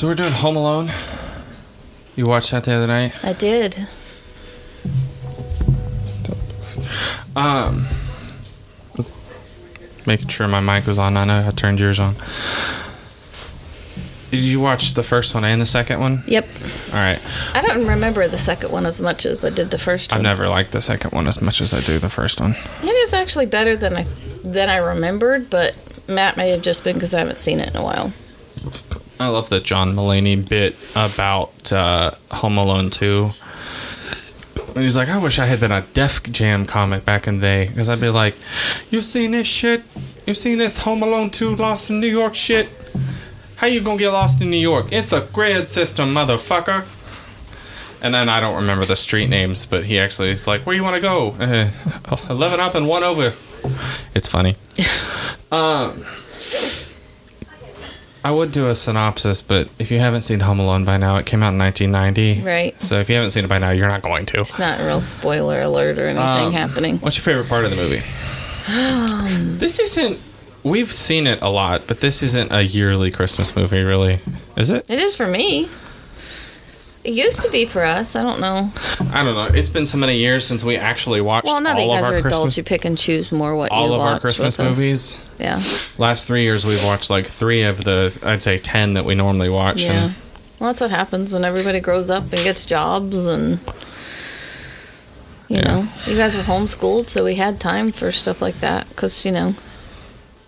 So we're doing Home Alone. You watched that the other night. I did. Um, making sure my mic was on. I know I turned yours on. Did you watch the first one and the second one? Yep. All right. I don't remember the second one as much as I did the first one. I've never liked the second one as much as I do the first one. It is actually better than I than I remembered, but Matt may have just been because I haven't seen it in a while. I love the John Mulaney bit about uh, Home Alone 2. And he's like, I wish I had been a Def Jam comic back in the day. Because I'd be like, You've seen this shit? You've seen this Home Alone 2 Lost in New York shit? How you gonna get lost in New York? It's a grid system, motherfucker. And then I don't remember the street names, but he actually is like, Where you wanna go? Uh, 11 up and 1 over. It's funny. um. I would do a synopsis, but if you haven't seen Home Alone by now, it came out in 1990. Right. So if you haven't seen it by now, you're not going to. It's not a real spoiler alert or anything Um, happening. What's your favorite part of the movie? this isn't. We've seen it a lot, but this isn't a yearly Christmas movie, really. Is it? It is for me. It used to be for us. I don't know. I don't know. It's been so many years since we actually watched Well, now that all you guys are adults, you pick and choose more what you all of watch our Christmas movies. Yeah. Last three years, we've watched like three of the, I'd say, ten that we normally watch. Yeah. And Well, that's what happens when everybody grows up and gets jobs and. You Yeah. know, you guys were homeschooled, so we had time for stuff like that because, you know,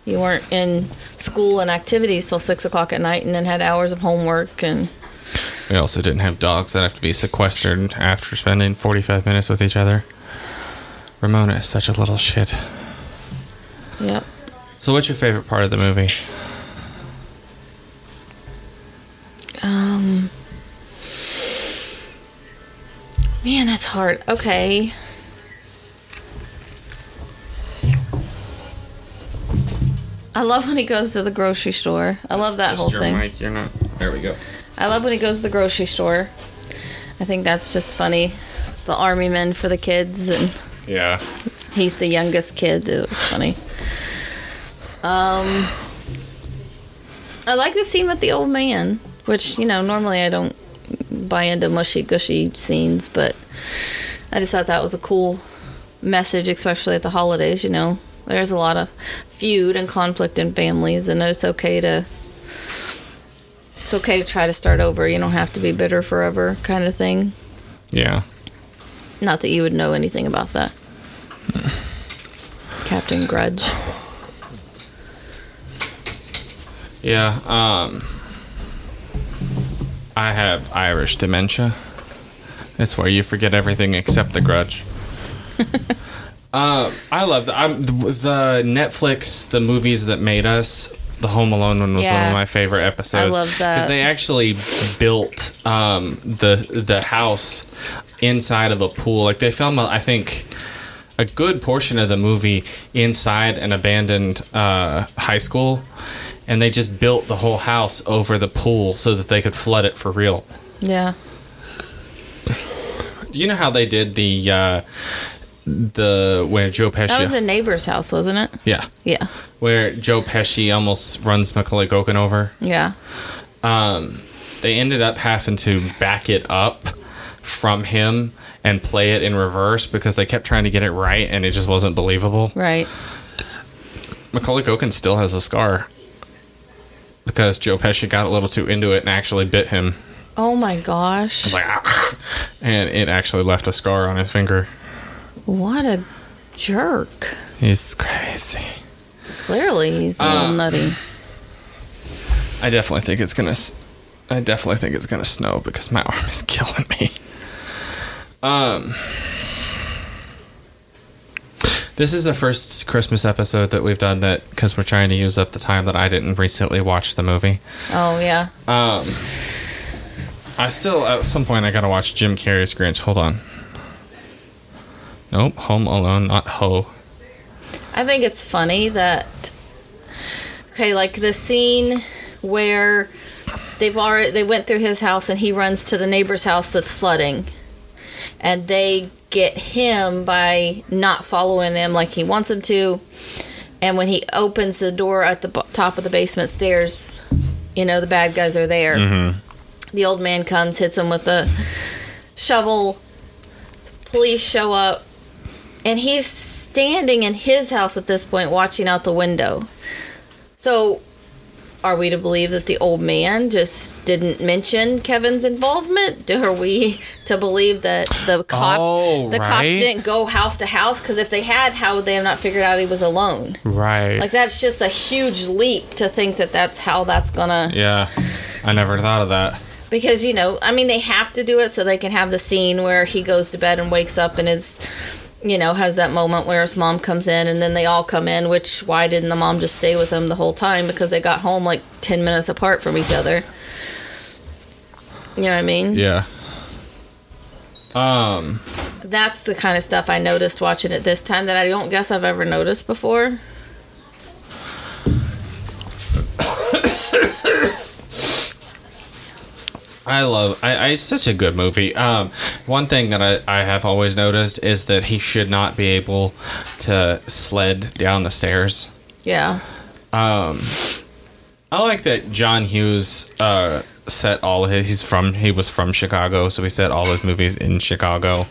you weren't in school and activities till six o'clock at night and then had hours of homework and. We also didn't have dogs that have to be sequestered after spending 45 minutes with each other. Ramona is such a little shit. Yep. So, what's your favorite part of the movie? Um. Man, that's hard. Okay. I love when he goes to the grocery store. I love that whole thing. mic. You're not. There we go. I love when he goes to the grocery store. I think that's just funny. The army men for the kids, and Yeah. he's the youngest kid. It was funny. Um, I like the scene with the old man, which you know normally I don't buy into mushy gushy scenes, but I just thought that was a cool message, especially at the holidays. You know, there's a lot of feud and conflict in families, and it's okay to it's okay to try to start over. You don't have to be bitter forever, kind of thing. Yeah. Not that you would know anything about that. Captain Grudge. Yeah. Um. I have Irish dementia. It's where you forget everything except the grudge. uh, I love the, I'm, the the Netflix the movies that made us. The Home Alone one was one of my favorite episodes. I love that. because they actually built um, the the house inside of a pool. Like they filmed, I think, a good portion of the movie inside an abandoned uh, high school, and they just built the whole house over the pool so that they could flood it for real. Yeah. Do you know how they did the uh, the where Joe Pesci? That was the neighbor's house, wasn't it? yeah, Yeah. where Joe Pesci almost runs Macaulay Culkin over. Yeah. um, they ended up having to back it up from him and play it in reverse because they kept trying to get it right and it just wasn't believable. Right. Macaulay Culkin still has a scar because Joe Pesci got a little too into it and actually bit him. Oh my gosh. Like, "Ah," and it actually left a scar on his finger. What a jerk. He's crazy. Clearly, he's a little Uh, nutty. I definitely think it's gonna. s- I definitely think it's gonna snow because my arm is killing me. Um, this is the first Christmas episode that we've done that because we're trying to use up the time that I didn't recently watch the movie. Oh, yeah. Um, I still at some point I gotta watch Jim Carrey's Grinch. Hold on. Nope, Home Alone, not Ho. I think it's funny that okay, like the scene where they've already they went through his house and he runs to the neighbor's house that's flooding, and they get him by not following him like he wants him to, and when he opens the door at the top of the basement stairs, You know, the bad guys are there. Mm-hmm. The old man comes, hits him with a shovel. Police show up, and he's standing in his house at this point, watching out the window. So, are we to believe that the old man just didn't mention Kevin's involvement? Are we to believe that the cops Oh, the cops didn't go house to house? Because if they had, how would they have not figured out he was alone? Right. Like that's just a huge leap to think that that's how that's gonna. yeah. I never thought of that. Because you know, I mean, they have to do it so they can have the scene where he goes to bed and wakes up and is, you know, has that moment where his mom comes in and then they all come in. Which why didn't the mom just stay with him the whole time? Because they got home like ten minutes apart from each other. You know what I mean? Yeah. Um. That's the kind of stuff I noticed watching it this time that I don't guess I've ever noticed before. I love. I, I. It's such a good movie. Um. One thing that I, I have always noticed is that he should not be able to sled down the stairs. Yeah. Um. I like that John Hughes uh set all his. He's from. He was from Chicago, so he set all his movies in Chicago.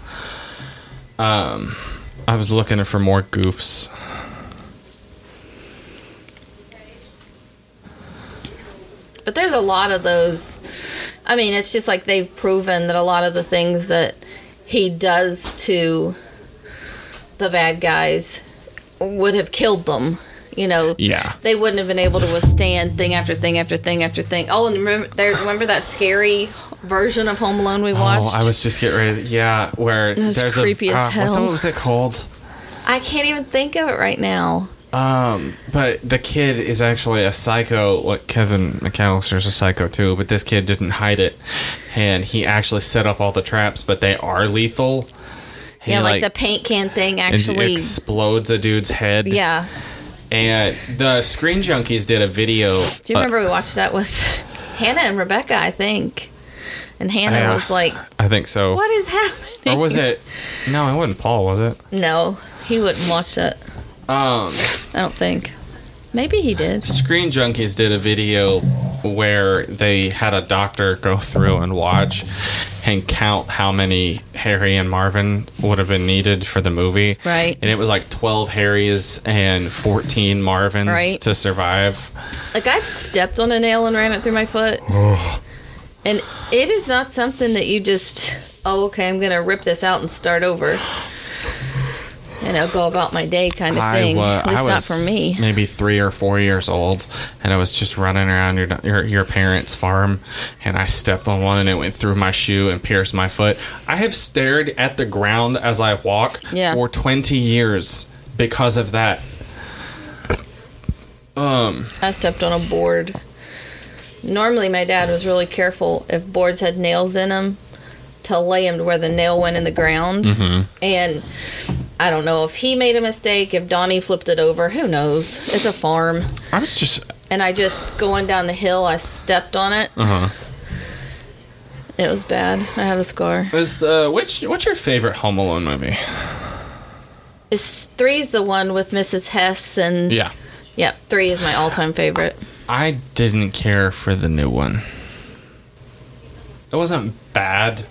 Um. I was looking for more goofs. There's a lot of those. I mean, it's just like they've proven that a lot of the things that he does to the bad guys would have killed them. You know, Yeah. they wouldn't have been able to withstand thing after thing after thing after thing. Oh, and remember, there, remember that scary version of Home Alone we watched? Oh, I was just getting ready. To, Yeah, where was there's creepy a. as uh, What's, what was it called? I can't even think of it right now. Um, but the kid is actually a psycho. What Kevin McAllister's a psycho too, but this kid didn't hide it, and he actually set up all the traps, but they are lethal. He, yeah, like, the paint can thing actually. explodes a dude's head. yeah. and the Screen Junkies did a video. Do you uh, remember we watched that with Hannah and Rebecca? I think. And Hannah was like, I think so. "What is happening?" Or was it? No, it wasn't Paul, was it? No, he wouldn't watch that. Um. I don't think. Maybe he did. Screen Junkies did a video where they had a doctor go through and watch and count how many Harry and Marvin would have been needed for the movie. Right. And it was like 12 Harrys and 14 Marvins Right. to survive. Like I've stepped on a nail and ran it through my foot, and it is not something that you just. Oh, okay. I'm gonna rip this out and start over. You know, go about my day kind of thing. wa- At least I not for me. maybe three or four years old, and I was just running around your, your your parents' farm, and I stepped on one, and it went through my shoe and pierced my foot. I have stared at the ground as I walk Yeah. for twenty years because of that. Um, I stepped on a board. Normally, my dad was really careful if boards had nails in them to lay them to where the nail went in the ground. Mm-hmm. And I don't know if he made a mistake, if Donnie flipped it over. Who knows? It's a farm. I was just And I just, going down the hill, I stepped on it. uh huh. It was bad. I have a scar. Is the which what's your favorite Home Alone movie? Is three's the one with Mrs. Hess and Yeah, yeah, three is my all-time favorite. I didn't care for the new one. It wasn't bad.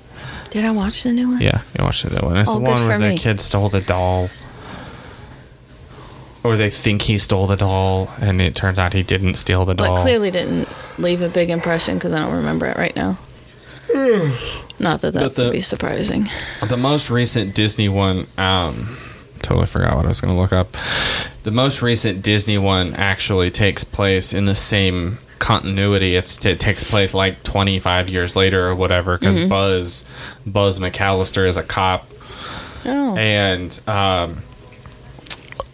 Did I watch the new one? Yeah, you watched the one. It's Oh, the good one where for the me. kid stole the doll. Or they think he stole the doll, and it turns out he didn't steal the doll. But clearly didn't leave a big impression because I don't remember it right now. Not that that's the- to be surprising. The most recent Disney one, um, totally forgot what I was going to look up. The most recent Disney one actually takes place in the same continuity. It's it takes place like 25 years later or whatever because Mm-hmm. Buzz Buzz McAllister is a cop Oh, and um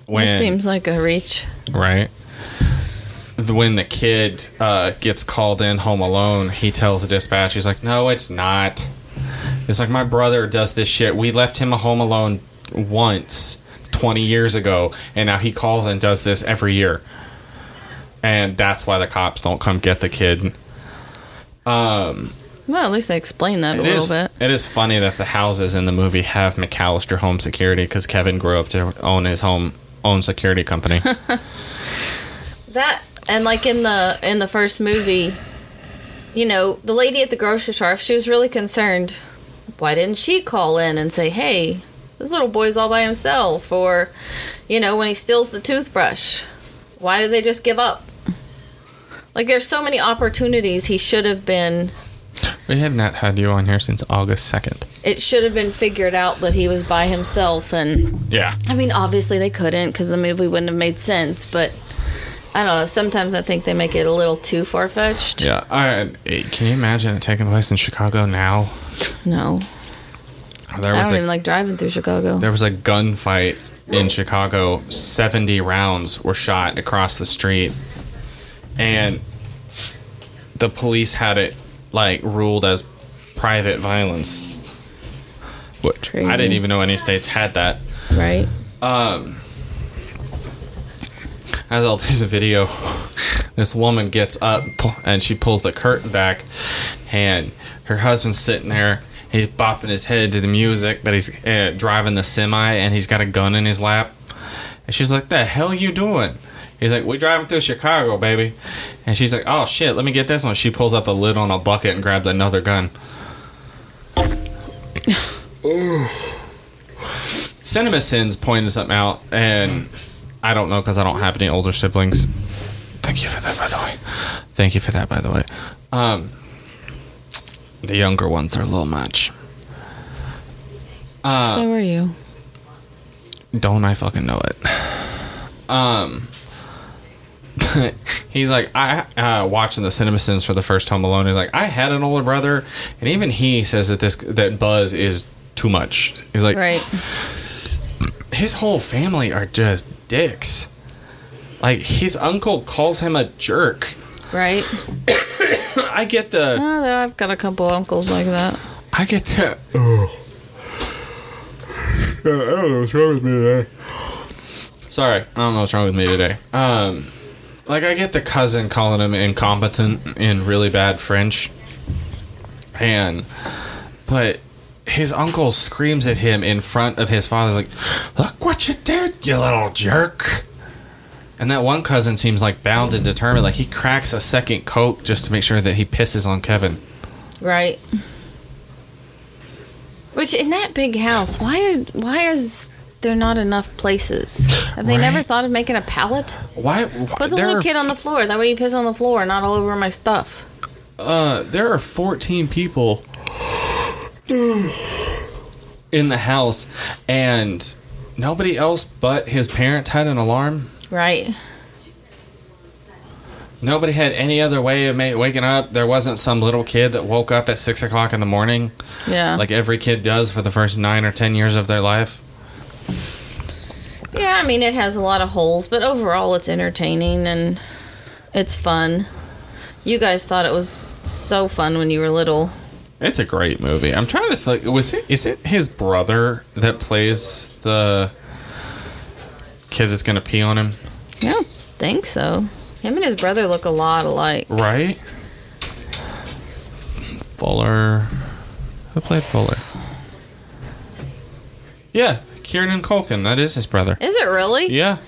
when that seems like a reach. right when the kid uh, gets called in home alone he tells the dispatch he's like no it's not it's like my brother does this shit we left him a home alone once 20 years ago and now he calls and does this every year and that's why the cops don't come get the kid um Well, at least I explained that a little is, bit. it is funny that the houses in the movie have McAllister Home Security because Kevin grew up to own his home own security company. That and like in the in the first movie, you know, the lady at the grocery store, if she was really concerned, why didn't she call in and say, hey, this little boy's all by himself? Or, you know, when he steals the toothbrush, why do they just give up? Like, there's so many opportunities he should have been. We have not had you on here since August 2nd. It should have been figured out that he was by himself. And, Yeah. I mean, obviously they couldn't because the movie wouldn't have made sense. But, I don't know. Sometimes I think they make it a little too far fetched. Yeah. I, eh, can you imagine it taking place in Chicago now? No. There I don't a, even like driving through Chicago. there was a gunfight in Chicago. 70 rounds were shot across the street. And the police had it like ruled as private violence. Which I didn't even know any states had that. Right? Um, as all a video, this woman gets up and she pulls the curtain back, and her husband's sitting there. He's bopping his head to the music, but he's uh, driving the semi and he's got a gun in his lap. And she's like, "The hell you doing?" He's like, "We driving through Chicago, baby." And she's like, "Oh shit, let me get this one." She pulls out the lid on a bucket and grabs another gun. Cinema Sins pointed something out, and I don't know because I don't have any older siblings. Thank you for that, by the way. Thank you for that, by the way. Um, the younger ones are a little much. Uh, so are you. don't I fucking know it? Um, he's like, I uh, watching the CinemaSins for the first time alone. He's like, I had an older brother, and even he says that this that Buzz is too much. He's like, Right. his whole family are just dicks. Like his uncle calls him a jerk. Right. I get the Oh, I've got a couple uncles like that. I get that. oh. I don't know what's wrong with me today. Sorry, I don't know what's wrong with me today. Um like I get the cousin calling him incompetent in really bad French. And but his uncle screams at him in front of his father like, "Look what you did, you little jerk." And that one cousin seems like bound and determined. Like he cracks a second coke just to make sure that he pisses on Kevin. Right. Which in that big house, why are why is there are not enough places? Have they never thought of making a pallet? Why? Put the little kid on the floor. That way you piss on the floor, not all over my stuff. Uh, there are 14 people in the house, and nobody else but his parents had an alarm. Right. Nobody had any other way of waking up. There wasn't some little kid that woke up at six o'clock in the morning, Yeah. like every kid does for the first nine or ten years of their life. Yeah, I mean it has a lot of holes, but overall it's entertaining and it's fun. You guys thought it was so fun when you were little. It's a great movie. I'm trying to think. Was it? Is it his brother that plays the kid that's gonna pee on him? I don't think so. Him and his brother look a lot alike. Right? Fuller. Who played Fuller? Yeah, Kieran Culkin. That is his brother. Is it really? Yeah.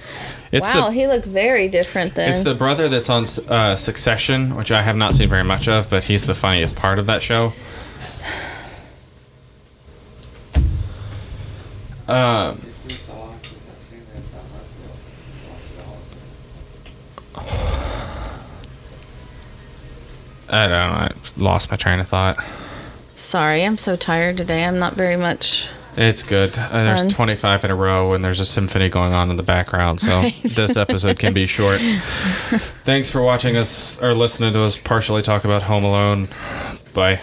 It's wow, the he looked very different then. it's the brother that's on uh, Succession, which I have not seen very much of, but he's the funniest part of that show. Um, I don't know. I lost my train of thought. Sorry, I'm so tired today. I'm not very much. It's good. Uh, there's Fun. 25 in a row, and there's a symphony going on in the background, so Right. this episode can be short. Thanks for watching us or listening to us partially talk about Home Alone. Bye.